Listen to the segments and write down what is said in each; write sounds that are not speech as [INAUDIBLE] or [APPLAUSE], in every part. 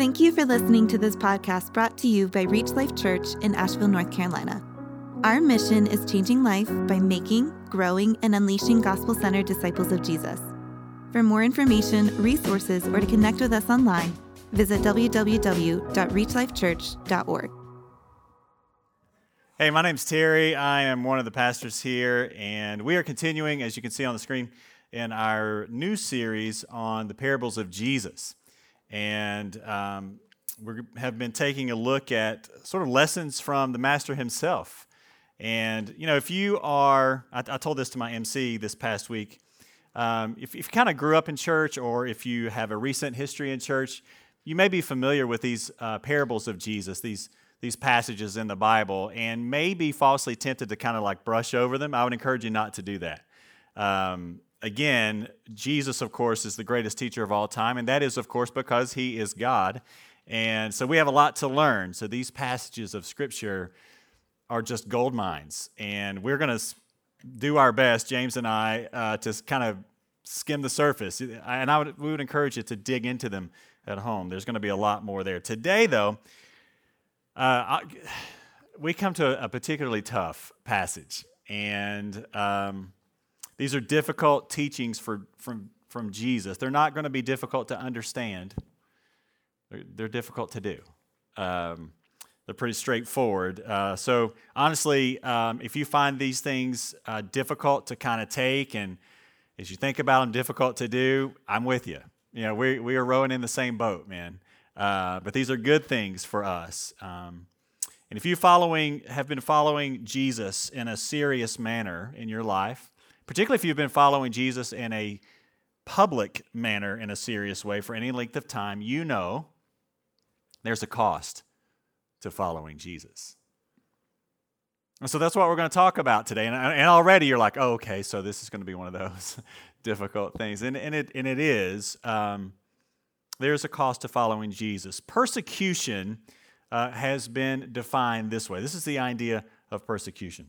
Thank you for listening to this podcast brought to you by Reach Life Church in Asheville, North Carolina. Our mission is changing life by making, growing, and unleashing gospel centered disciples of Jesus. For more information, resources, or to connect with us online, visit www.reachlifechurch.org. Hey, my name's Terry. I am one of the pastors here, and we are continuing, as you can see on the screen, in our new series on the parables of Jesus. And um, we have been taking a look at sort of lessons from the Master himself. And, you know, if you are, I, I told this to my MC this past week, um, if, if you kind of grew up in church or if you have a recent history in church, you may be familiar with these uh, parables of Jesus, these these passages in the Bible and may be falsely tempted to kind of like brush over them, I would encourage you not to do that. Um, again, Jesus, of course, is the greatest teacher of all time, and that is, of course, because he is God. And so we have a lot to learn. So these passages of Scripture are just gold mines, and we're going to do our best, James and I, uh, to kind of skim the surface. And I would, we would encourage you to dig into them at home. There's going to be a lot more there. Today, though, uh, we come to a particularly tough passage, and um, these are difficult teachings for, from, from Jesus. They're not going to be difficult to understand, they're, they're difficult to do. Um, they're pretty straightforward. Uh, so, honestly, um, if you find these things uh, difficult to kind of take and as you think about them, difficult to do, I'm with you. You know, we, we are rowing in the same boat, man. Uh, but these are good things for us. Um, and if you following have been following Jesus in a serious manner in your life, particularly if you've been following Jesus in a public manner in a serious way for any length of time, you know there's a cost to following Jesus. And so that's what we're going to talk about today. And, and already you're like, oh, okay, so this is going to be one of those [LAUGHS] difficult things. And, and, it, and it is. Um, there's a cost to following Jesus. Persecution uh, has been defined this way this is the idea of persecution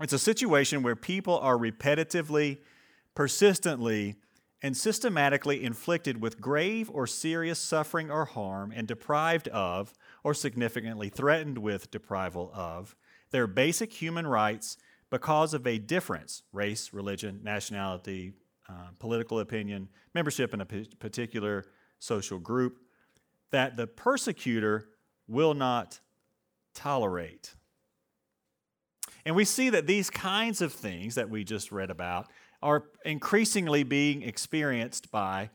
it's a situation where people are repetitively, persistently, and systematically inflicted with grave or serious suffering or harm and deprived of, or significantly threatened with deprival of, their basic human rights because of a difference race, religion, nationality, uh, political opinion, membership in a p- particular social group that the persecutor will not tolerate. And we see that these kinds of things that we just read about are increasingly being experienced by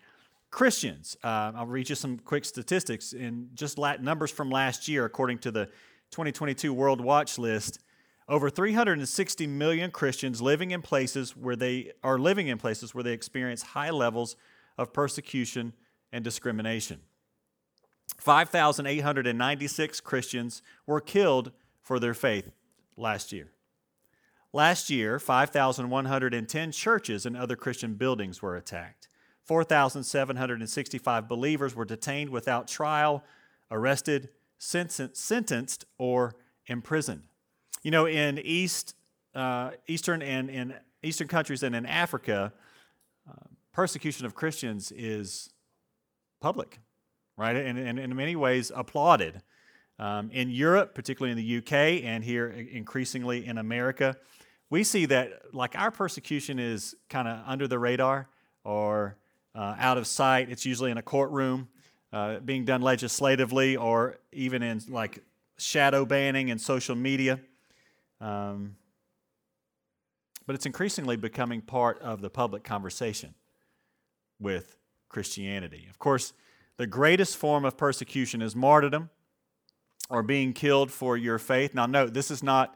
Christians. Uh, I'll read you some quick statistics in just numbers from last year, according to the 2022 World Watch List. Over 360 million Christians living in places where they are living in places where they experience high levels of persecution and discrimination. 5,896 Christians were killed for their faith last year. Last year, 5,110 churches and other Christian buildings were attacked. 4,765 believers were detained without trial, arrested, sentenced, or imprisoned. You know, in East, uh, Eastern and in Eastern countries and in Africa, uh, persecution of Christians is public, right? And, and in many ways applauded. Um, in Europe, particularly in the UK, and here increasingly in America, we see that like our persecution is kind of under the radar or uh, out of sight. It's usually in a courtroom, uh, being done legislatively, or even in like shadow banning and social media. Um, but it's increasingly becoming part of the public conversation with Christianity. Of course, the greatest form of persecution is martyrdom or being killed for your faith. Now, note, this is not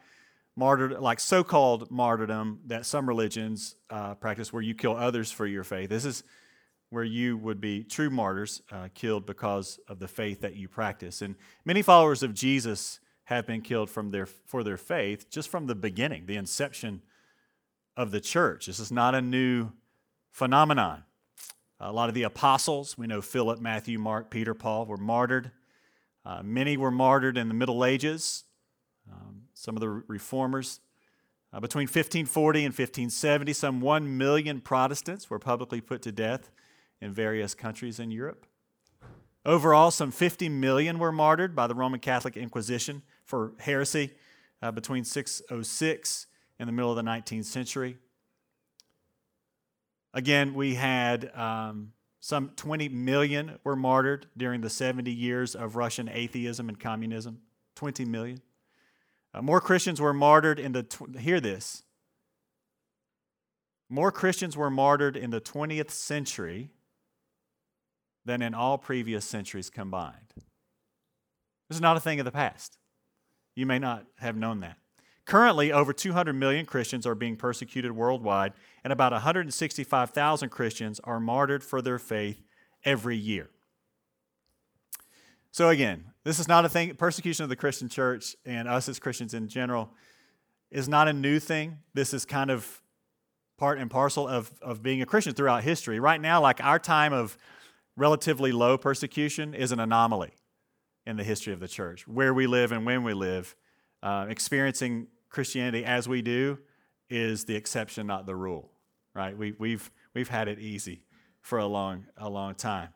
martyrdom, like so called martyrdom that some religions uh, practice where you kill others for your faith. This is where you would be true martyrs uh, killed because of the faith that you practice. And many followers of Jesus have been killed from their, for their faith just from the beginning, the inception of the church. This is not a new phenomenon. A lot of the apostles, we know Philip, Matthew, Mark, Peter, Paul, were martyred. Uh, many were martyred in the Middle Ages. Um, some of the reformers. Uh, between 1540 and 1570, some 1 million Protestants were publicly put to death in various countries in Europe. Overall, some 50 million were martyred by the Roman Catholic Inquisition for heresy uh, between 606 and the middle of the 19th century. Again, we had um, some 20 million were martyred during the 70 years of Russian atheism and communism. 20 million. Uh, more Christians were martyred in the, tw- hear this, more Christians were martyred in the 20th century than in all previous centuries combined. This is not a thing of the past. You may not have known that. Currently, over 200 million Christians are being persecuted worldwide, and about 165,000 Christians are martyred for their faith every year. So, again, this is not a thing, persecution of the Christian church and us as Christians in general is not a new thing. This is kind of part and parcel of, of being a Christian throughout history. Right now, like our time of relatively low persecution is an anomaly in the history of the church. Where we live and when we live, uh, experiencing Christianity as we do is the exception, not the rule, right? We, we've, we've had it easy for a long, a long time.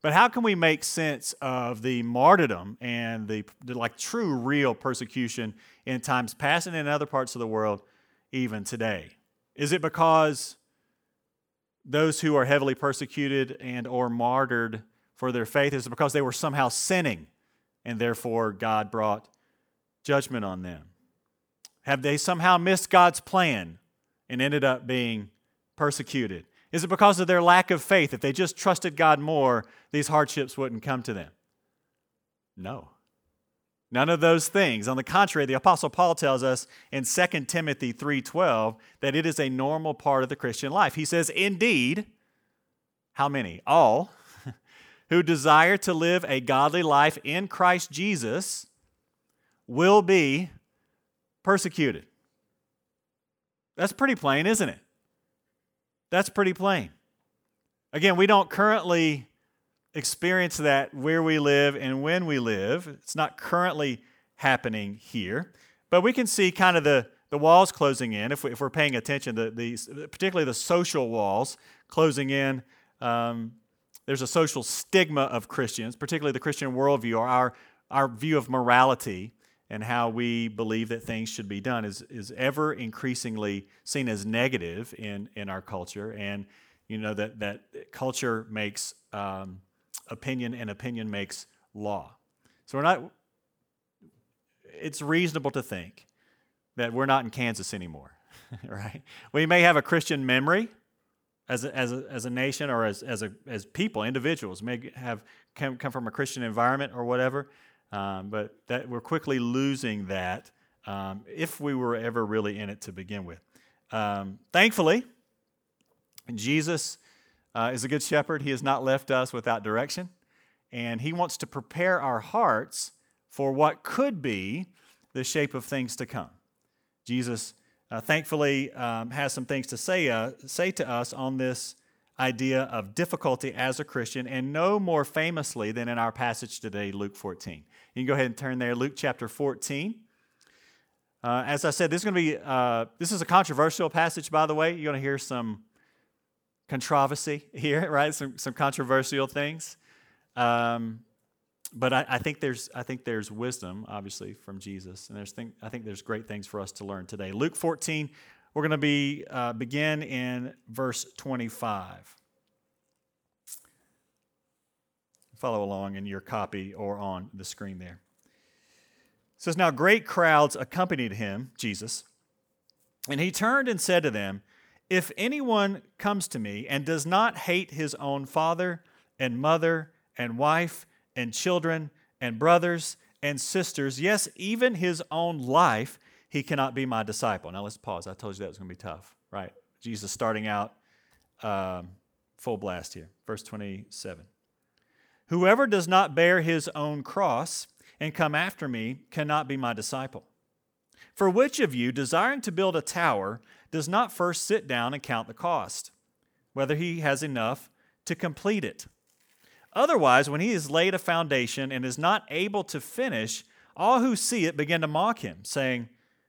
But how can we make sense of the martyrdom and the, the, like true real persecution in times past and in other parts of the world even today? Is it because those who are heavily persecuted and or martyred for their faith is it because they were somehow sinning and therefore God brought judgment on them? Have they somehow missed God's plan and ended up being persecuted? Is it because of their lack of faith? If they just trusted God more, these hardships wouldn't come to them? No. None of those things. On the contrary, the apostle Paul tells us in 2 Timothy 3:12 that it is a normal part of the Christian life. He says, "Indeed, how many? All [LAUGHS] who desire to live a godly life in Christ Jesus will be persecuted. That's pretty plain, isn't it? That's pretty plain. Again, we don't currently experience that where we live and when we live. It's not currently happening here. But we can see kind of the, the walls closing in if, we, we're paying attention, the, the, particularly the social walls closing in. Um, there's a social stigma of Christians, particularly the Christian worldview, or our, our view of morality and how we believe that things should be done is, is ever increasingly seen as negative in, in our culture. And, you know, that, that culture makes um, opinion and opinion makes law. So we're not, it's reasonable to think that we're not in Kansas anymore, [LAUGHS] right? We may have a Christian memory as a, as a, as a nation or as, as, a, as people, individuals, may have come, come from a Christian environment or whatever, um, but that we're quickly losing that um, if we were ever really in it to begin with. Um, thankfully, Jesus uh, is a good shepherd. He has not left us without direction, and He wants to prepare our hearts for what could be the shape of things to come. Jesus, uh, thankfully, um, has some things to say, uh, say to us on this idea of difficulty as a Christian, and no more famously than in our passage today, Luke 14. You can go ahead and turn there, Luke chapter 14. Uh, as I said, this is going to be uh, this is a controversial passage, by the way. You're going to hear some controversy [LAUGHS] here, right? Some some controversial things. Um, but I, I, think there's I think there's wisdom, obviously, from Jesus, and there's I think there's great things for us to learn today. Luke 14, we're going to be uh, begin in verse 25. Follow along in your copy or on the screen there. It says, Now great crowds accompanied him, Jesus, and he turned and said to them, If anyone comes to me and does not hate his own father and mother and wife and children and brothers and sisters, yes, even his own life, he cannot be my disciple. Now let's pause. I told you that was going to be tough, right? Jesus starting out um, full blast here. Verse 27. Whoever does not bear his own cross and come after me cannot be my disciple. For which of you, desiring to build a tower, does not first sit down and count the cost, whether he has enough to complete it? Otherwise, when he has laid a foundation and is not able to finish, all who see it begin to mock him, saying,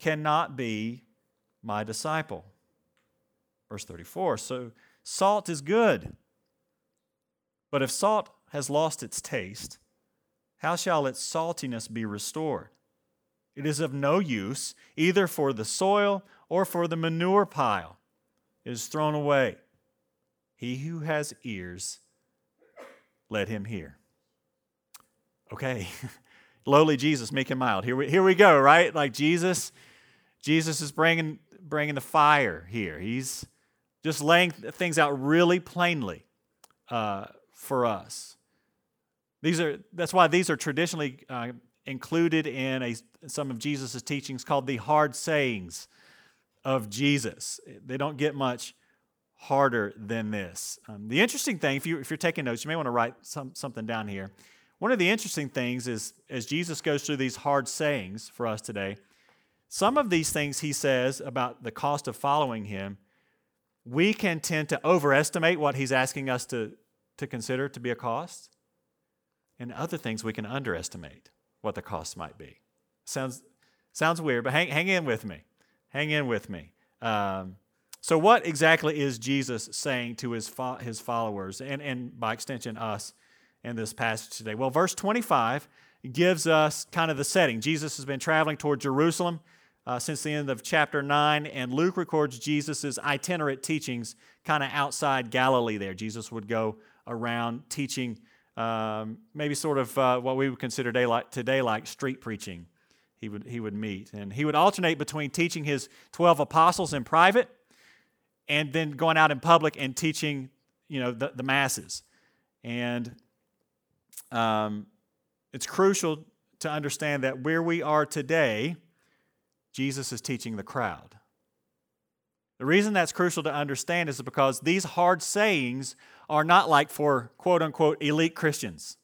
cannot be my disciple. Verse 34 So, salt is good. But if salt has lost its taste, how shall its saltiness be restored? It is of no use either for the soil or for the manure pile. It is thrown away. He who has ears, let him hear. Okay, [LAUGHS] lowly Jesus, meek and mild. Here we, here we go, right? Like Jesus, Jesus is bringing, bringing the fire here. He's just laying things out really plainly uh, for us. These are, that's why these are traditionally uh, included in a, some of Jesus' teachings called the hard sayings of Jesus. They don't get much harder than this. Um, the interesting thing, if, you, if you're taking notes, you may want to write some, something down here. One of the interesting things is as Jesus goes through these hard sayings for us today, some of these things he says about the cost of following him, we can tend to overestimate what he's asking us to, to consider to be a cost. And other things we can underestimate what the cost might be. Sounds, sounds weird, but hang, hang in with me. Hang in with me. Um, so, what exactly is Jesus saying to his, fo- his followers, and, and by extension, us, in this passage today? Well, verse 25 gives us kind of the setting. Jesus has been traveling toward Jerusalem uh, since the end of chapter 9, and Luke records Jesus' itinerant teachings kind of outside Galilee there. Jesus would go around teaching um, maybe sort of uh, what we would consider today like, today like street preaching. He would, he would meet. And he would alternate between teaching his 12 apostles in private and then going out in public and teaching you know, the, the masses. And um, it's crucial to understand that where we are today, Jesus is teaching the crowd. The reason that's crucial to understand is because these hard sayings are not like for quote unquote elite Christians.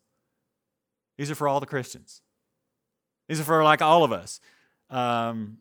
These are for all the Christians. These are for like all of us. Um,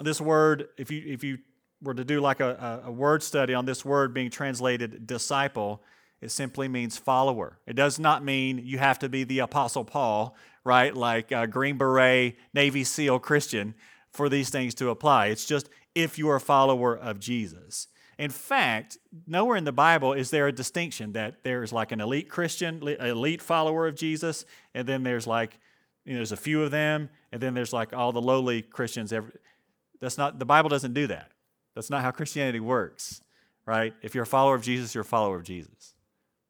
this word, if you if you were to do like a, a word study on this word being translated disciple, it simply means follower. It does not mean you have to be the Apostle Paul, right? Like a Green Beret, Navy SEAL Christian for these things to apply. It's just if you are a follower of Jesus. In fact, nowhere in the Bible is there a distinction that there's like an elite Christian, elite follower of Jesus, and then there's like, you know, there's a few of them, and then there's like all the lowly Christians. That's not, the Bible doesn't do that. That's not how Christianity works, right? If you're a follower of Jesus, you're a follower of Jesus,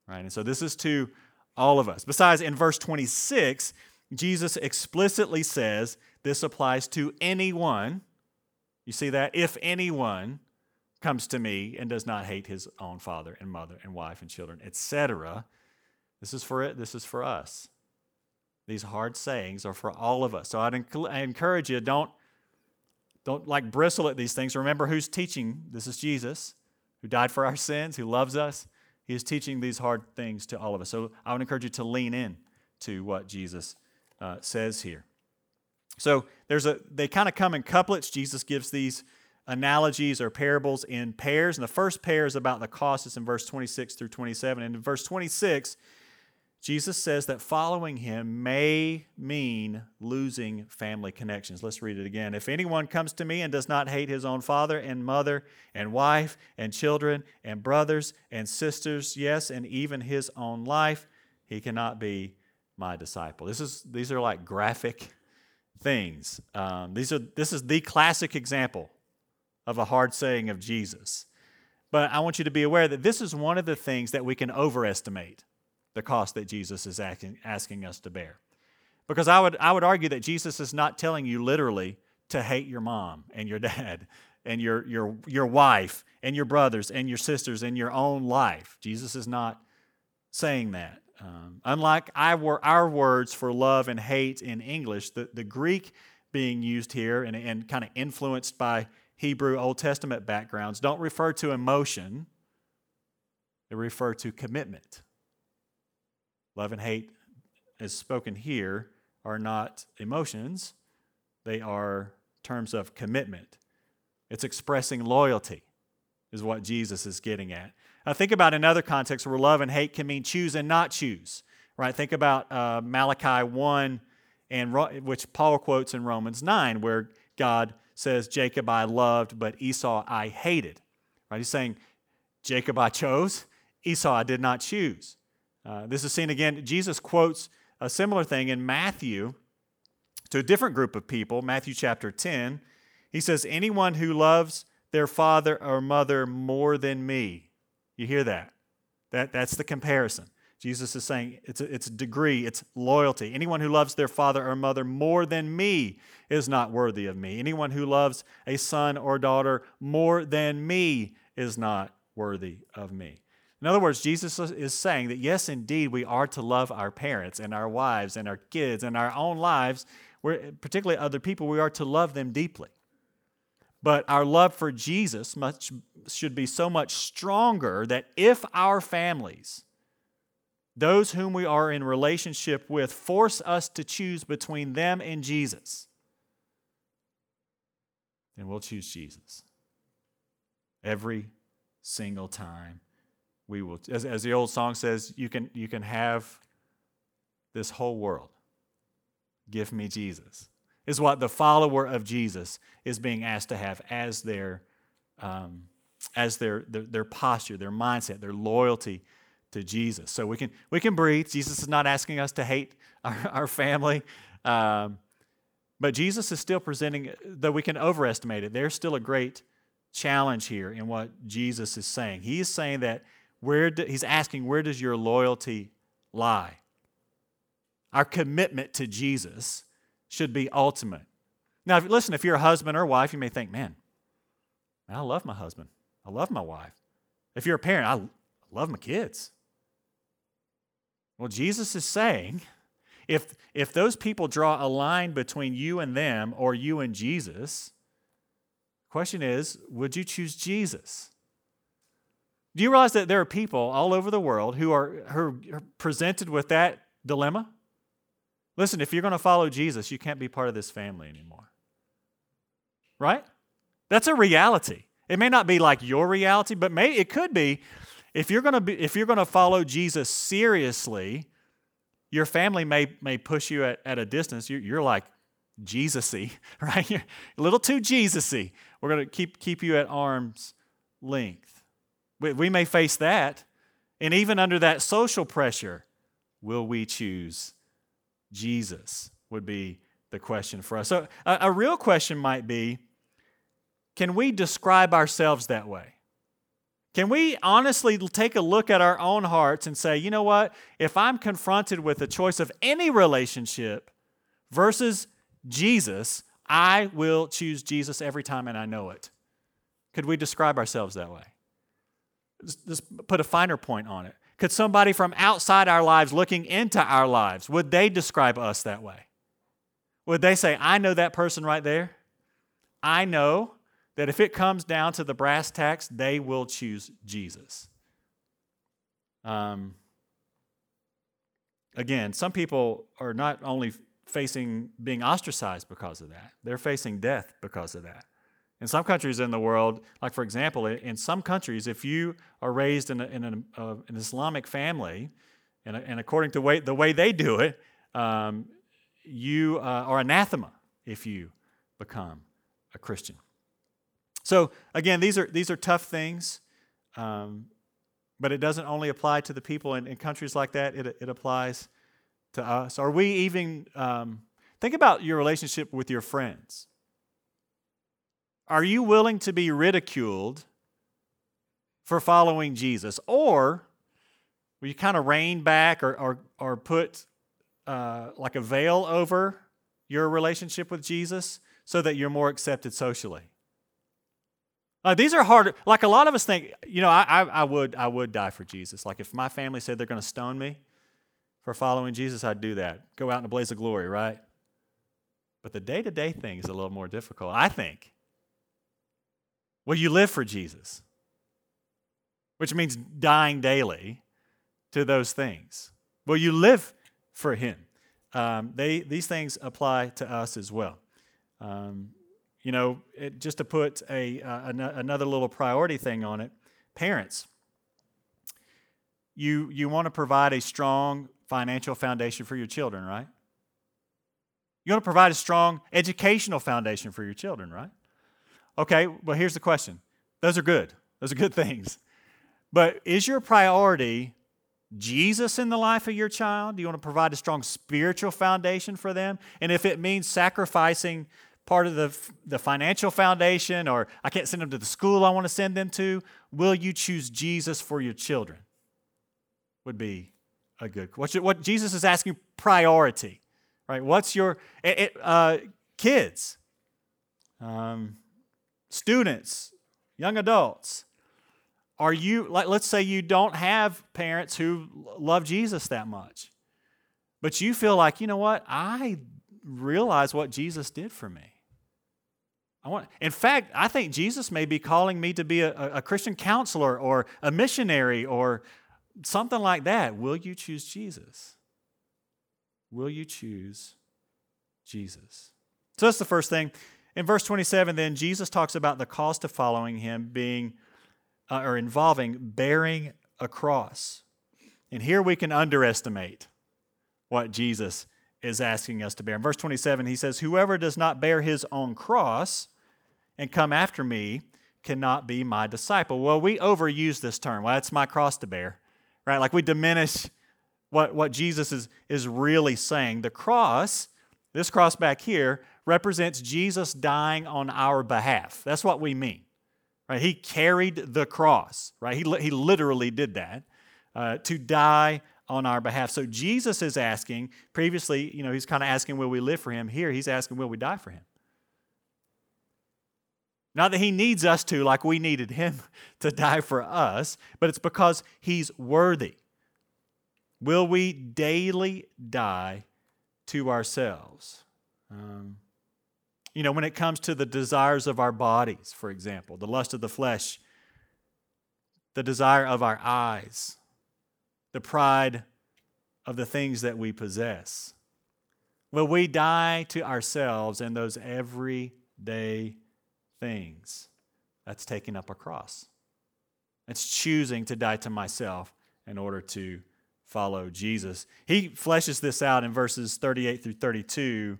right? And so this is to all of us. Besides, in verse 26, Jesus explicitly says this applies to anyone. You see that? If anyone comes to me and does not hate his own father and mother and wife and children, etc. This is for it. This is for us. These hard sayings are for all of us. So I'd I encourage you don't don't like bristle at these things. Remember who's teaching. This is Jesus, who died for our sins, who loves us. He is teaching these hard things to all of us. So I would encourage you to lean in to what Jesus uh, says here. So there's a they kind of come in couplets. Jesus gives these analogies or parables in pairs. And the first pair is about the cost. It's in verse 26 through 27. And in verse 26, Jesus says that following him may mean losing family connections. Let's read it again. If anyone comes to me and does not hate his own father and mother and wife and children and brothers and sisters, yes, and even his own life, he cannot be my disciple. This is, these are like graphic things. Um, these are, this is the classic example of a hard saying of Jesus. But I want you to be aware that this is one of the things that we can overestimate the cost that Jesus is asking, asking us to bear. Because I would, I would argue that Jesus is not telling you literally to hate your mom and your [LAUGHS] dad and your, your, your wife and your brothers and your sisters and your own life. Jesus is not saying that. Um, unlike our, our words for love and hate in English, the, the Greek being used here and, and kind of influenced by Hebrew Old Testament backgrounds don't refer to emotion, they refer to commitment. Love and hate, as spoken here, are not emotions, they are terms of commitment. It's expressing loyalty, is what Jesus is getting at. Now, think about another context where love and hate can mean choose and not choose, right? Think about uh, Malachi 1, and which Paul quotes in Romans 9, where God says, Jacob I loved, but Esau I hated. Right? He's saying, Jacob I chose, Esau I did not choose. Uh, this is seen again. Jesus quotes a similar thing in Matthew to a different group of people, Matthew chapter 10. He says, Anyone who loves their father or mother more than me. You hear that? that that's the comparison. Jesus is saying it's it's degree, it's loyalty. Anyone who loves their father or mother more than me is not worthy of me. Anyone who loves a son or daughter more than me is not worthy of me. In other words, Jesus is saying that yes, indeed, we are to love our parents and our wives and our kids and our own lives, particularly other people, we are to love them deeply. But our love for Jesus much, should be so much stronger that if our families, those whom we are in relationship with force us to choose between them and Jesus, then we'll choose Jesus. Every single time we will, as, as the old song says, you can, you can have this whole world. Give me Jesus. Is what the follower of Jesus is being asked to have as their, um, as their, their, their posture, their mindset, their loyalty to Jesus. So we can, we can breathe. Jesus is not asking us to hate our, our family. Um, but Jesus is still presenting, though we can overestimate it, there's still a great challenge here in what Jesus is saying. He is saying that where do, he's asking, where does your loyalty lie? Our commitment to Jesus should be ultimate. Now, listen, if you're a husband or wife, you may think, man, I love my husband. I love my wife. If you're a parent, I love my kids. Well, Jesus is saying if, if those people draw a line between you and them or you and Jesus, the question is, would you choose Jesus? Do you realize that there are people all over the world who are, who are presented with that dilemma? Listen, if you're going to follow Jesus, you can't be part of this family anymore. Right? That's a reality. It may not be like your reality, but may, it could be if you're going to be if you're going to follow Jesus seriously, your family may may push you at, at a distance. You're, you're like Jesusy, [LAUGHS] right? You're a little too Jesusy. We're going to keep keep you at arm's length. We, we may face that, and even under that social pressure, will we choose Jesus? Would be the question for us. So a, a real question might be: Can we describe ourselves that way? Can we honestly take a look at our own hearts and say, you know what? If I'm confronted with a choice of any relationship versus Jesus, I will choose Jesus every time and I know it. Could we describe ourselves that way? Just put a finer point on it. Could somebody from outside our lives looking into our lives, would they describe us that way? Would they say, I know that person right there? I know that if it comes down to the brass tacks, they will choose Jesus. Um, again, some people are not only facing being ostracized because of that, they're facing death because of that. In some countries in the world, like for example, in some countries, if you are raised in, a, in an, uh, an, Islamic family, and, and according to way, the way they do it, um, you uh, are anathema if you become a Christian. So again, these are these are tough things, um, but it doesn't only apply to the people in, in, countries like that. It it applies to us. Are we even um, think about your relationship with your friends? Are you willing to be ridiculed for following Jesus, or will you kind of rein back or or or put uh, like a veil over your relationship with Jesus so that you're more accepted socially? Uh, these are hard. Like a lot of us think, you know, I, I, I, would I would die for Jesus. Like if my family said they're going to stone me for following Jesus, I'd do that. Go out in a blaze of glory, right? But the day to day thing is a little more difficult, I think. Well, you live for Jesus, which means dying daily to those things. Will you live for Him? Um, they, these things apply to us as well. Um, you know, it, just to put a, uh, an- another little priority thing on it, parents, you, you want to provide a strong financial foundation for your children, right? You want to provide a strong educational foundation for your children, right? Okay, well, here's the question. Those are good. Those are good [LAUGHS] things. But is your priority Jesus in the life of your child? Do you want to provide a strong spiritual foundation for them? And if it means sacrificing part of the, the financial foundation or I can't send them to the school I want to send them to, will you choose Jesus for your children? Would be a good what, what Jesus is asking priority, right? What's your it, it, uh, kids, um, students, young adults? Are you, like, let's say you don't have parents who love Jesus that much, but you feel like, you know what? I realize what Jesus did for me. I want, in fact, I think Jesus may be calling me to be a, a Christian counselor or a missionary or something like that. Will you choose Jesus? Will you choose Jesus? So that's the first thing. In verse 27, then, Jesus talks about the cost of following him being uh, or involving bearing a cross. And here we can underestimate what Jesus is asking us to bear. In verse 27, he says, Whoever does not bear his own cross and come after me cannot be my disciple. Well, we overuse this term. Well, that's my cross to bear, right? Like we diminish what, what Jesus is, is really saying. The cross, this cross back here, represents Jesus dying on our behalf. That's what we mean. Right? He carried the cross, right? He, he literally did that uh, to die on our behalf. So Jesus is asking, previously, you know, he's kind of asking, will we live for him? Here, he's asking, will we die for him? Not that he needs us to, like we needed him [LAUGHS] to die for us, but it's because he's worthy. Will we daily die to ourselves? Um, you know, when it comes to the desires of our bodies, for example, the lust of the flesh, the desire of our eyes, the pride of the things that we possess. Will we die to ourselves in those everyday things? That's taking up a cross. It's choosing to die to myself in order to follow Jesus. He fleshes this out in verses 38 through 32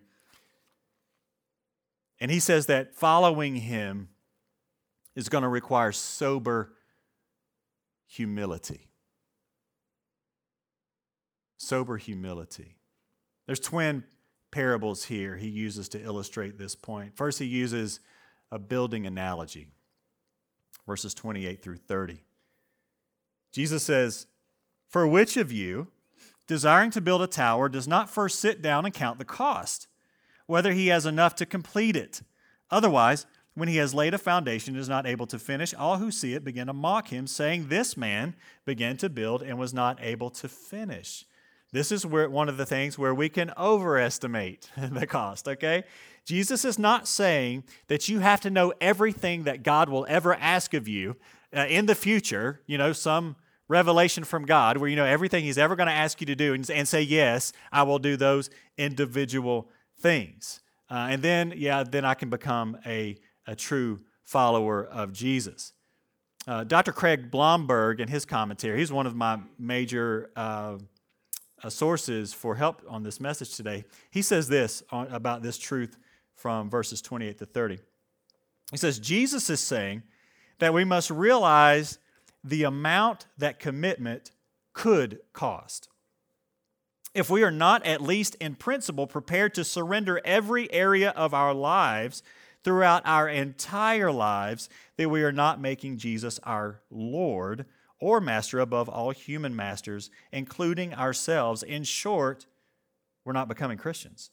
and he says that following him is going to require sober humility. Sober humility. There's twin parables here he uses to illustrate this point. First, he uses a building analogy, verses 28 through 30. Jesus says, For which of you, desiring to build a tower, does not first sit down and count the cost? whether he has enough to complete it. Otherwise, when he has laid a foundation and is not able to finish, all who see it begin to mock him, saying, This man began to build and was not able to finish. This is where one of the things where we can overestimate [LAUGHS] the cost, okay? Jesus is not saying that you have to know everything that God will ever ask of you uh, in the future, you know, some revelation from God where you know everything he's ever going to ask you to do and, and say, Yes, I will do those individual things. Uh, and then, yeah, then I can become a, a true follower of Jesus. Uh, Dr. Craig Blomberg, in his commentary, he's one of my major uh, uh, sources for help on this message today. He says this on, about this truth from verses 28 to 30. He says, Jesus is saying that we must realize the amount that commitment could cost if we are not, at least in principle, prepared to surrender every area of our lives throughout our entire lives, that we are not making Jesus our Lord or master above all human masters, including ourselves. In short, we're not becoming Christians.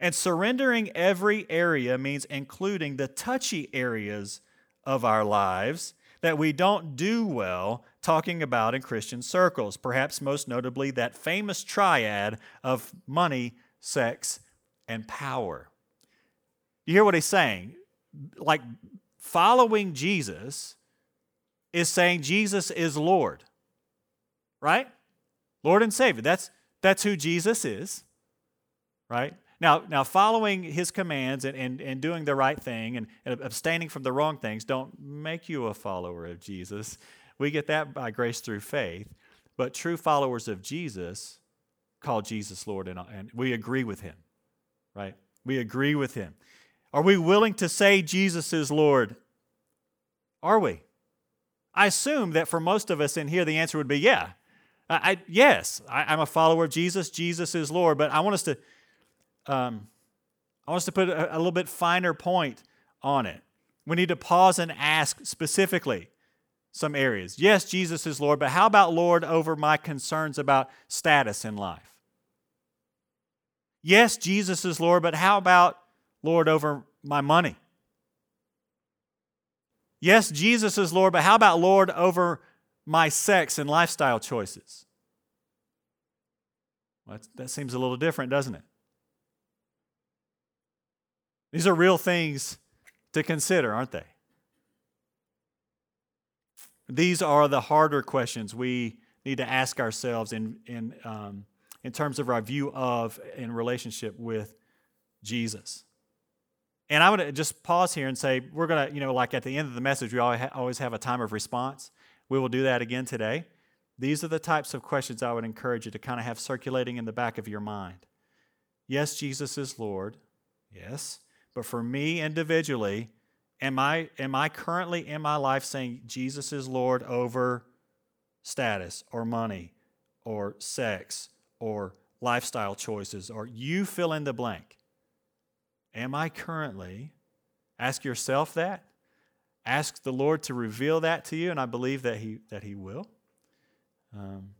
And surrendering every area means including the touchy areas of our lives that we don't do well talking about in Christian circles, perhaps most notably that famous triad of money, sex, and power. You hear what he's saying? Like following Jesus is saying Jesus is Lord, right? Lord and Savior. That's, that's who Jesus is, right? Now, now following his commands and, and, and doing the right thing and, and abstaining from the wrong things don't make you a follower of Jesus. We get that by grace through faith. But true followers of Jesus call Jesus Lord, and, and we agree with him, right? We agree with him. Are we willing to say Jesus is Lord? Are we? I assume that for most of us in here, the answer would be yeah. I, I yes, I, am a follower of Jesus. Jesus is Lord. But I want us to, um, I want us to put a, a little bit finer point on it. We need to pause and ask specifically some areas. Yes, Jesus is Lord, but how about Lord over my concerns about status in life? Yes, Jesus is Lord, but how about Lord over my money? Yes, Jesus is Lord, but how about Lord over my sex and lifestyle choices? Well, that seems a little different, doesn't it? These are real things to consider, aren't they? These are the harder questions we need to ask ourselves in, in, um, in terms of our view of in relationship with Jesus. And I would just pause here and say, we're going to, you know, like at the end of the message, we always have a time of response. We will do that again today. These are the types of questions I would encourage you to kind of have circulating in the back of your mind. Yes, Jesus is Lord. Yes. But for me individually, Am I, am I currently in my life saying Jesus is Lord over status or money or sex or lifestyle choices or you fill in the blank? Am I currently? Ask yourself that. Ask the Lord to reveal that to you, and I believe that He, that he will. Um,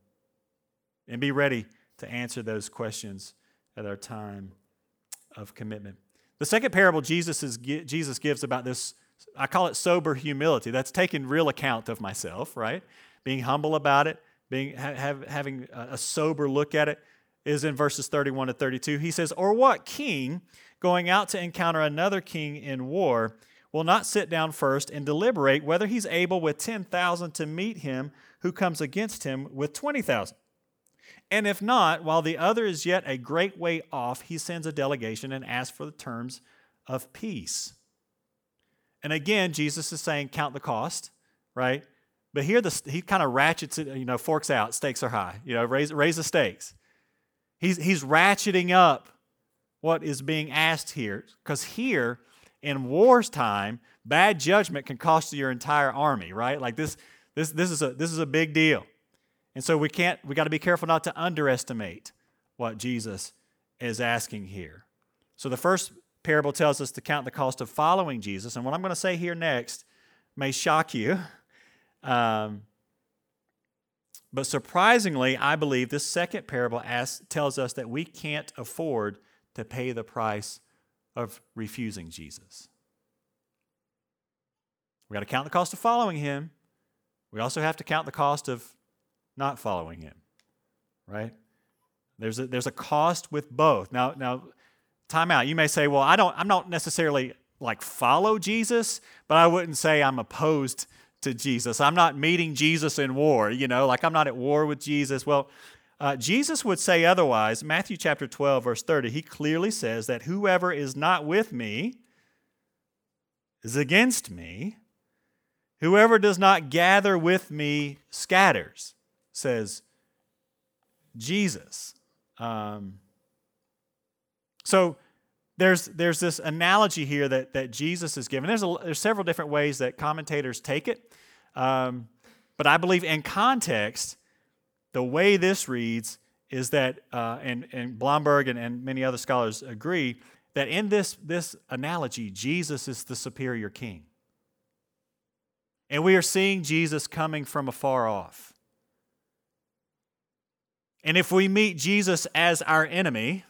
and be ready to answer those questions at our time of commitment. The second parable Jesus, is, Jesus gives about this, I call it sober humility. That's taking real account of myself, right? Being humble about it, being, have, having a sober look at it, is in verses 31 to 32. He says, Or what king going out to encounter another king in war will not sit down first and deliberate whether he's able with 10,000 to meet him who comes against him with 20,000? And if not, while the other is yet a great way off, he sends a delegation and asks for the terms of peace. And again, Jesus is saying, count the cost, right? But here the, he kind of ratchets it, you know, forks out, stakes are high, you know, raise, raise the stakes. He's, he's ratcheting up what is being asked here, because here in war's time, bad judgment can cost you your entire army, right? Like this, this, this, is, a, this is a big deal. And so we can't, we got to be careful not to underestimate what Jesus is asking here. So the first parable tells us to count the cost of following Jesus. And what I'm going to say here next may shock you. Um, but surprisingly, I believe this second parable asks, tells us that we can't afford to pay the price of refusing Jesus. We got to count the cost of following him. We also have to count the cost of not following him, right? There's a, there's a cost with both. Now, now, time out. You may say, well, I don't, I'm not necessarily like follow Jesus, but I wouldn't say I'm opposed to Jesus. I'm not meeting Jesus in war, you know, like I'm not at war with Jesus. Well, uh, Jesus would say otherwise. Matthew chapter 12, verse 30, he clearly says that whoever is not with me is against me. Whoever does not gather with me scatters says Jesus. Um, so there's, there's this analogy here that, that Jesus is given. There's, a, there's several different ways that commentators take it. Um, but I believe in context, the way this reads is that, uh, and, and Blomberg and, and many other scholars agree, that in this, this analogy, Jesus is the superior king. And we are seeing Jesus coming from afar off. And if we meet Jesus as our enemy,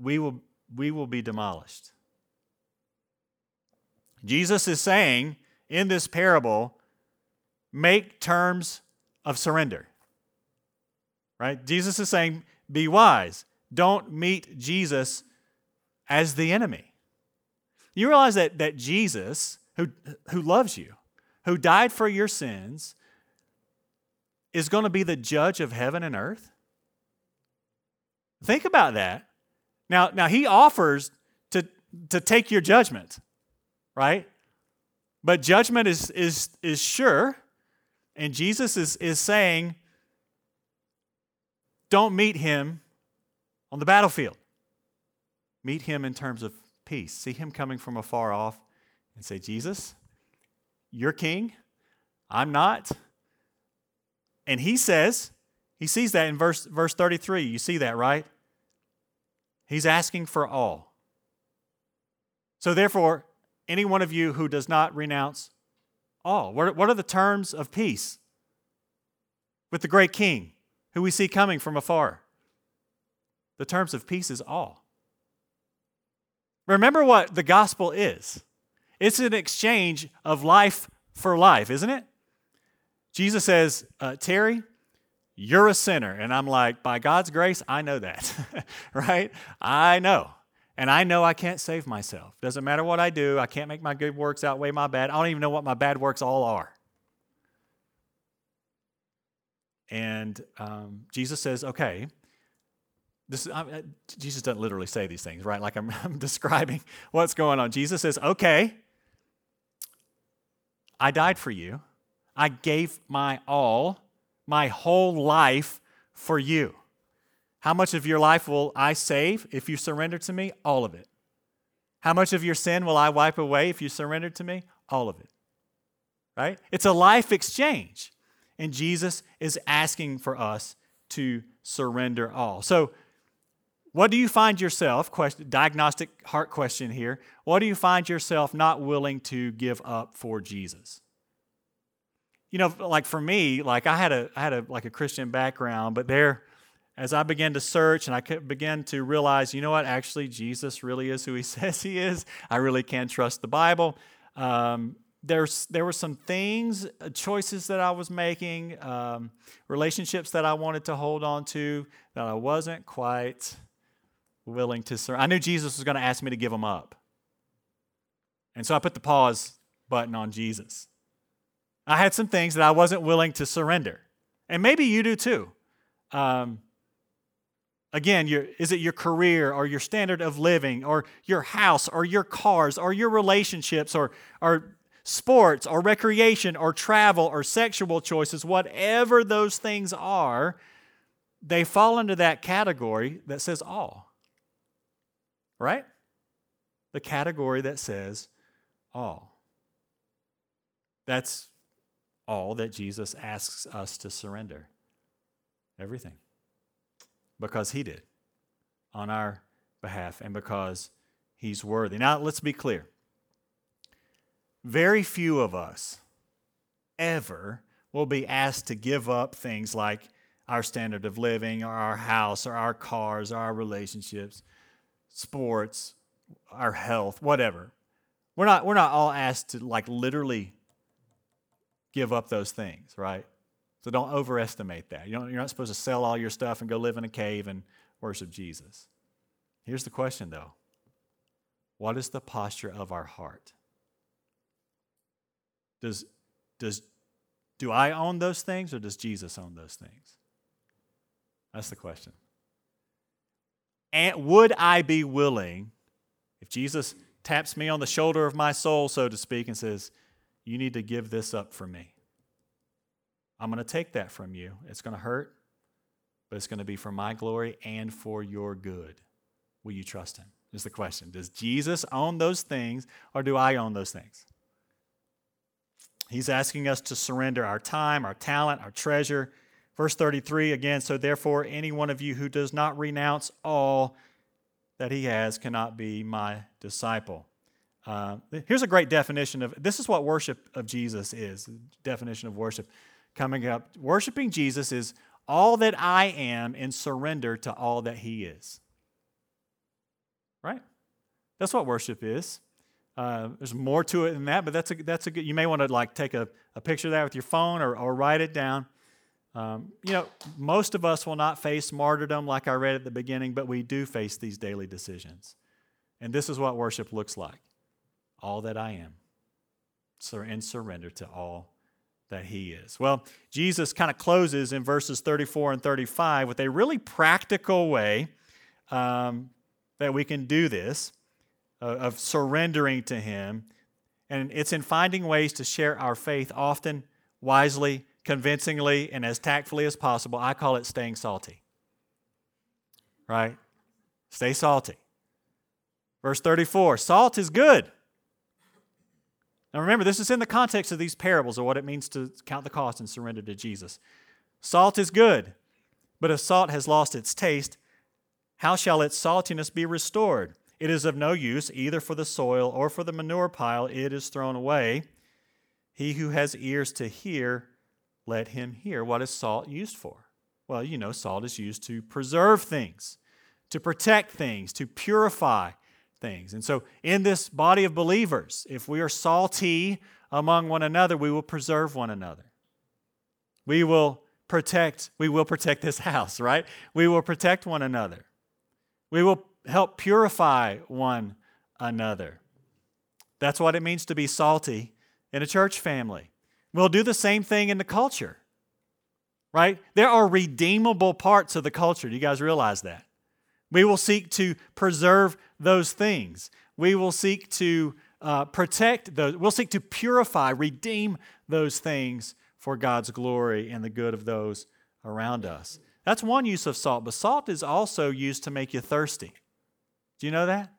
we will, we will be demolished. Jesus is saying in this parable, make terms of surrender. Right? Jesus is saying, be wise. Don't meet Jesus as the enemy. You realize that, that Jesus, who, who loves you, who died for your sins, is going to be the judge of heaven and earth? Think about that. Now, now he offers to, to take your judgment, right? But judgment is, is, is sure. And Jesus is, is saying, don't meet him on the battlefield. Meet him in terms of peace. See him coming from afar off and say, Jesus, you're king. I'm not. And he says, he sees that in verse, verse 33. You see that, right? He's asking for all. So, therefore, any one of you who does not renounce all, what are the terms of peace with the great king who we see coming from afar? The terms of peace is all. Remember what the gospel is it's an exchange of life for life, isn't it? Jesus says, uh, Terry, you're a sinner. And I'm like, by God's grace, I know that, [LAUGHS] right? I know. And I know I can't save myself. Doesn't matter what I do, I can't make my good works outweigh my bad. I don't even know what my bad works all are. And um, Jesus says, okay, this I, Jesus doesn't literally say these things, right? Like I'm, [LAUGHS] I'm describing what's going on. Jesus says, okay, I died for you. I gave my all, my whole life for you. How much of your life will I save if you surrender to me? All of it. How much of your sin will I wipe away if you surrender to me? All of it. Right? It's a life exchange. And Jesus is asking for us to surrender all. So, what do you find yourself, question, diagnostic heart question here, what do you find yourself not willing to give up for Jesus? You know, like for me, like I had a I had a like a Christian background, but there as I began to search and I began to realize, you know what, actually Jesus really is who he [LAUGHS] says he is. I really can trust the Bible. Um, there's there were some things, uh, choices that I was making, um, relationships that I wanted to hold on to that I wasn't quite willing to surrender. I knew Jesus was going to ask me to give them up. And so I put the pause button on Jesus. I had some things that I wasn't willing to surrender. And maybe you do too. Um, again, your, is it your career or your standard of living or your house or your cars or your relationships or, or sports or recreation or travel or sexual choices, whatever those things are, they fall into that category that says all right? The category that says all. That's all that Jesus asks us to surrender. Everything. Because he did on our behalf and because he's worthy. Now, let's be clear. Very few of us ever will be asked to give up things like our standard of living or our house or our cars or our relationships sports, our health, whatever. We're not, we're not all asked to like literally give up those things, right? So don't overestimate that. You you're not supposed to sell all your stuff and go live in a cave and worship Jesus. Here's the question though What is the posture of our heart? Does, does, do I own those things or does Jesus own those things? That's the question. And would I be willing, if Jesus taps me on the shoulder of my soul, so to speak, and says, You need to give this up for me? I'm going to take that from you. It's going to hurt, but it's going to be for my glory and for your good. Will you trust him? Is the question. Does Jesus own those things or do I own those things? He's asking us to surrender our time, our talent, our treasure Verse 33 again, so therefore, any one of you who does not renounce all that he has cannot be my disciple. Uh, here's a great definition of this is what worship of Jesus is. Definition of worship coming up. Worshiping Jesus is all that I am in surrender to all that he is. Right? That's what worship is. Uh, there's more to it than that, but that's a, that's a good, you may want to like take a, a picture of that with your phone or, or write it down. Um, you know, most of us will not face martyrdom like I read at the beginning, but we do face these daily decisions. And this is what worship looks like all that I am, in surrender to all that he is. Well, Jesus kind of closes in verses 34 and 35 with a really practical way um, that we can do this uh, of surrendering to him. And it's in finding ways to share our faith often, wisely, convincingly, and as tactfully as possible. I call it staying salty. Right? Stay salty. Verse 34 Salt is good. Now remember, this is in the context of these parables of what it means to count the cost and surrender to Jesus. Salt is good, but if salt has lost its taste, how shall its saltiness be restored? It is of no use either for the soil or for the manure pile, it is thrown away. He who has ears to hear, let him hear. What is salt used for? Well, you know, salt is used to preserve things, to protect things, to purify things. And so, in this body of believers, if we are salty among one another, we will preserve one another. We will protect, we will protect this [LAUGHS] house, right? We will protect one another. We will help purify one another. That's what it means to be salty in a church family. We'll do the same thing in the culture, right? There are redeemable parts of the culture. Do you guys realize that? We will seek to preserve those things. We will seek to uh, protect those. We'll seek to purify, redeem those things for God's glory and the good of those around us. That's one use of salt, but salt is also used to make you thirsty. Do you know that?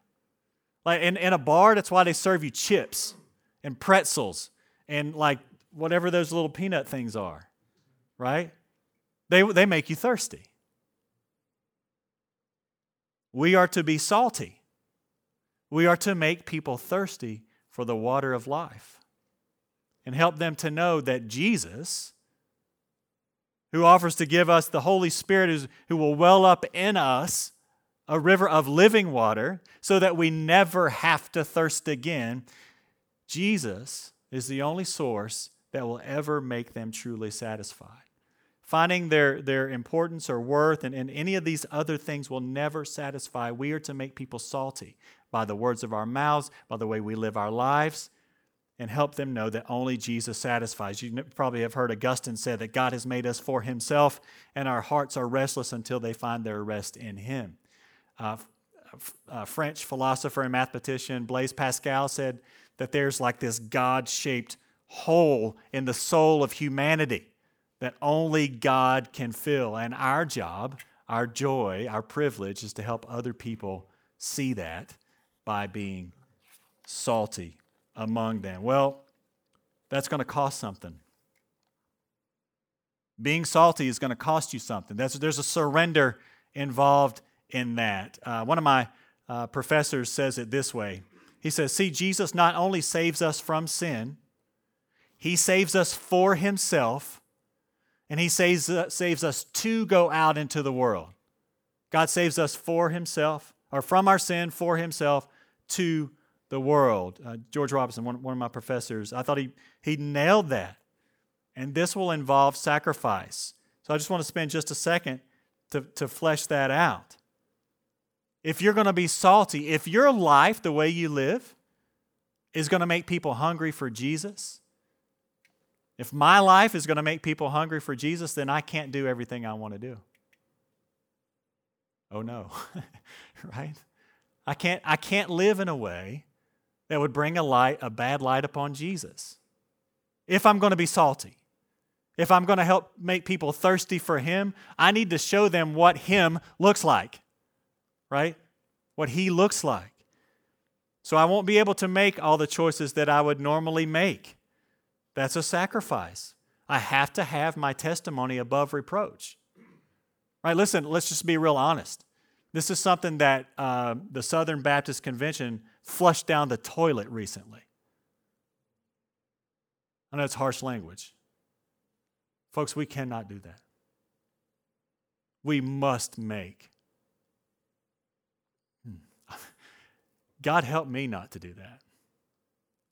Like in, in a bar, that's why they serve you chips and pretzels and like whatever those little peanut things are, right? They, they make you thirsty. We are to be salty. We are to make people thirsty for the water of life and help them to know that Jesus, who offers to give us the Holy Spirit, who will well up in us a river of living water so that we never have to thirst again. Jesus is the only source that will ever make them truly satisfied. Finding their, their importance or worth and, and any of these other things will never satisfy. We are to make people salty by the words of our mouths, by the way we live our lives, and help them know that only Jesus satisfies. You probably have heard Augustine say that God has made us for himself, and our hearts are restless until they find their rest in him. Uh, uh, French philosopher and mathematician Blaise Pascal said that there's like this God shaped hole in the soul of humanity that only God can fill. And our job, our joy, our privilege is to help other people see that by being salty among them. Well, that's going to cost something. Being salty is going to cost you something. That's, there's a surrender involved in that. Uh, one of my uh, professors says it this way He says, See, Jesus not only saves us from sin, he saves us for himself, and he saves, uh, saves us to go out into the world. God saves us for himself, or from our sin for himself to the world. Uh, George Robinson, one, one of my professors, I thought he, he nailed that. And this will involve sacrifice. So I just want to spend just a second to, to flesh that out if you're going to be salty, if your life, the way you live, is going to make people hungry for Jesus, if my life is going to make people hungry for Jesus, then I can't do everything I want to do. Oh no. [LAUGHS] right? I can't I can't live in a way that would bring a light a bad light upon Jesus. If I'm going to be salty, if I'm going to help make people thirsty for him, I need to show them what him looks like right? What He looks like. So I won't be able to make all the choices that I would normally make. That's a sacrifice. I have to have my testimony above reproach. Right? Listen, let's just be real honest. This is something that uh, the Southern Baptist Convention flushed down the toilet recently. I know it's harsh language. Folks, we cannot do that. We must make [LAUGHS] God help me not to do that.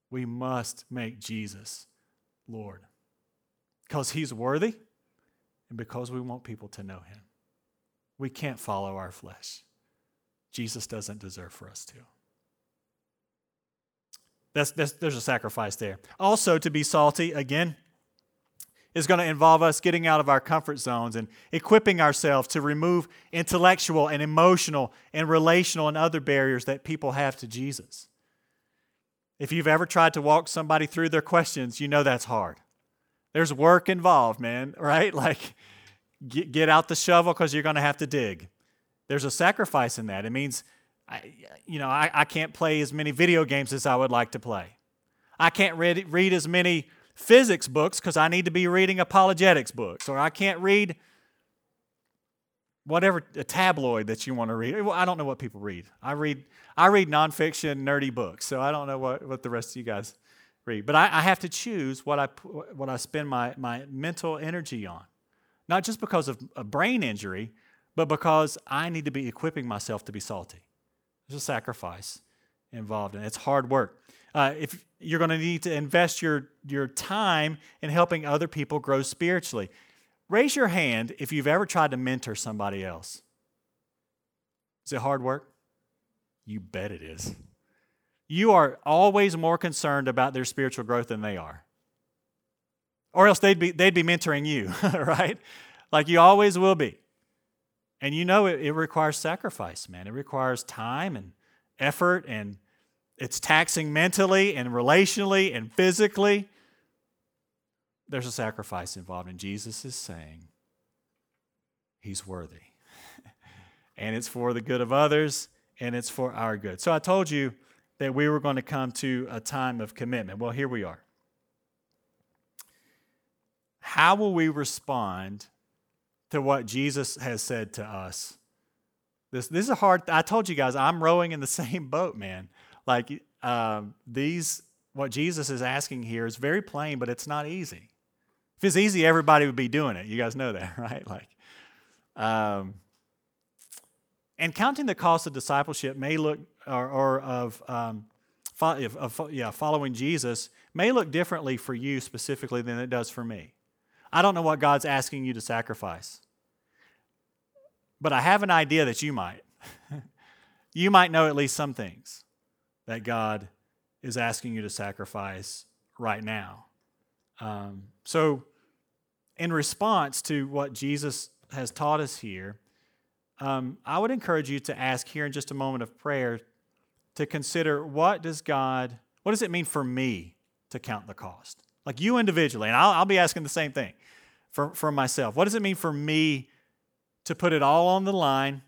We must make Jesus Lord because he's worthy and because we want people to know him. We can't follow our flesh. Jesus doesn't deserve for us to. That's, that's, there's a sacrifice there. Also, to be salty, again, is going to involve us getting out of our comfort zones and equipping ourselves to remove intellectual and emotional and relational and other barriers that people have to Jesus. If you've ever tried to walk somebody through their questions, you know that's hard. There's work involved, man, [LAUGHS] right? Like, get, get out the shovel because you're going to have to dig. There's a sacrifice in that. It means, I, you know, I, I can't play as many video games as I would like to play. I can't read, read as many physics books because I need to be reading apologetics books, or I can't read whatever a tabloid that you want to read. Well, I don't know what people read. I read I read nonfiction, nerdy books, so I don't know what, what the rest of you guys read. But I, I have to choose what I what I spend my my mental energy on, not just because of a brain injury, but because I need to be equipping myself to be salty. There's a sacrifice involved, and it's hard work. Uh, if you're going to need to invest your, your time in helping other people grow spiritually. Raise your hand if you've ever tried to mentor somebody else. Is it hard work? You bet it is. You are always more concerned about their spiritual growth than they are. Or else they'd be, they'd be mentoring you, [LAUGHS] right? Like you always will be. And you know it, it requires sacrifice, man. It requires time and effort and it's taxing mentally and relationally and physically. There's a sacrifice involved, and Jesus is saying he's worthy. [LAUGHS] and it's for the good of others, and it's for our good. So I told you that we were going to come to a time of commitment. Well, here we are. How will we respond to what Jesus has said to us? This, this is a hard, I told you guys, I'm rowing in the [LAUGHS] same boat, man. Like um, these, what Jesus is asking here is very plain, but it's not easy. If it's easy, everybody would be doing it. You guys know that, [LAUGHS] right? Like, um, and counting the cost of discipleship may look, or, or of, um, fo- of, yeah, following Jesus may look differently for you specifically than it does for me. I don't know what God's asking you to sacrifice, but I have an idea that you might. [LAUGHS] you might know at least some things that God is asking you to sacrifice right now. Um, so, in response to what Jesus has taught us here, um, I would encourage you to ask here in just a moment of prayer to consider what does God, what does it mean for me to count the cost? Like you individually, and I'll, I'll be asking the same thing for, for myself. What does it mean for me to put it all on the line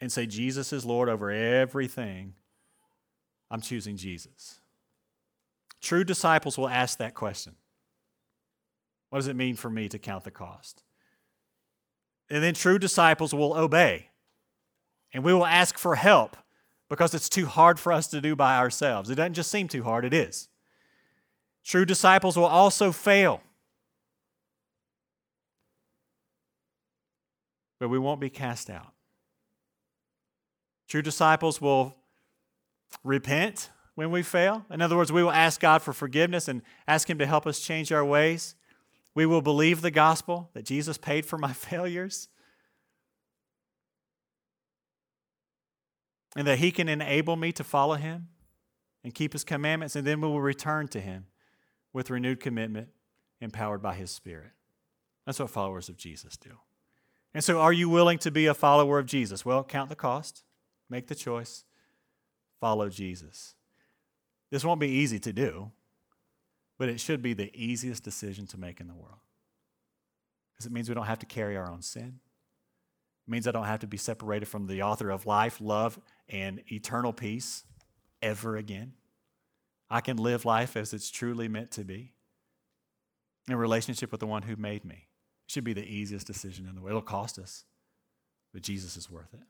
and say, Jesus is Lord over everything I'm choosing Jesus. True disciples will ask that question What does it mean for me to count the cost? And then true disciples will obey. And we will ask for help because it's too hard for us to do by ourselves. It doesn't just seem too hard, it is. True disciples will also fail. But we won't be cast out. True disciples will repent when we fail. In other words, we will ask God for forgiveness and ask Him to help us change our ways. We will believe the gospel that Jesus paid for my [LAUGHS] failures and that He can enable me to follow Him and keep His commandments, and then we will return to Him with renewed commitment, empowered by His Spirit. That's what followers of Jesus do. And so, are you willing to be a follower of Jesus? Well, count the cost, make the choice, follow Jesus. This won't be easy to do, but it should be the easiest decision to make in the world. Because it means we don't have to carry our own sin. It means I don't have to be separated from the author of life, love, and eternal peace ever again. I can live life as it's truly meant to be in relationship with the one who made me. It should be the easiest decision in the world. It'll cost us, but Jesus is worth it.